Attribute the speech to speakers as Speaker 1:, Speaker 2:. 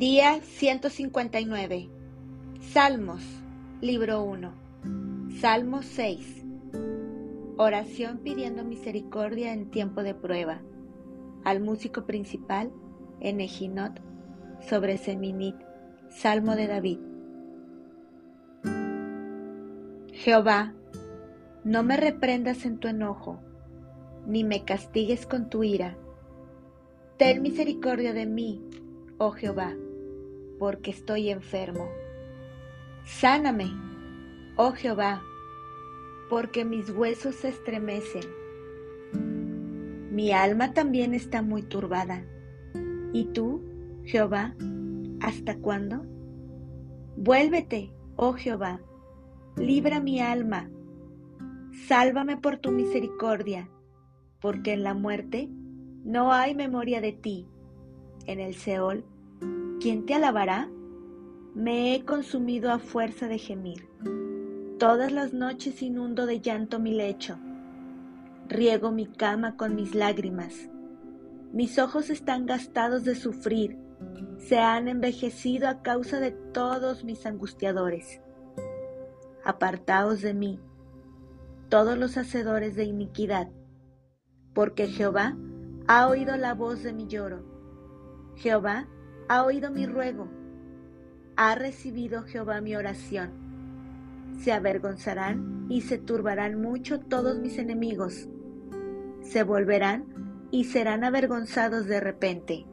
Speaker 1: Día 159. Salmos, libro 1. Salmo 6. Oración pidiendo misericordia en tiempo de prueba. Al músico principal, en Ejinot, sobre Seminit, Salmo de David. Jehová, no me reprendas en tu enojo, ni me castigues con tu ira. Ten misericordia de mí, oh Jehová, porque estoy enfermo. Sáname, oh Jehová, porque mis huesos se estremecen. Mi alma también está muy turbada. ¿Y tú, Jehová, hasta cuándo? Vuélvete, oh Jehová, libra mi alma, sálvame por tu misericordia, porque en la muerte no hay memoria de ti en el Seol, ¿quién te alabará? Me he consumido a fuerza de gemir. Todas las noches inundo de llanto mi lecho. Riego mi cama con mis lágrimas. Mis ojos están gastados de sufrir. Se han envejecido a causa de todos mis angustiadores. Apartaos de mí, todos los hacedores de iniquidad, porque Jehová ha oído la voz de mi lloro Jehová ha oído mi ruego, ha recibido Jehová mi oración. Se avergonzarán y se turbarán mucho todos mis enemigos. Se volverán y serán avergonzados de repente.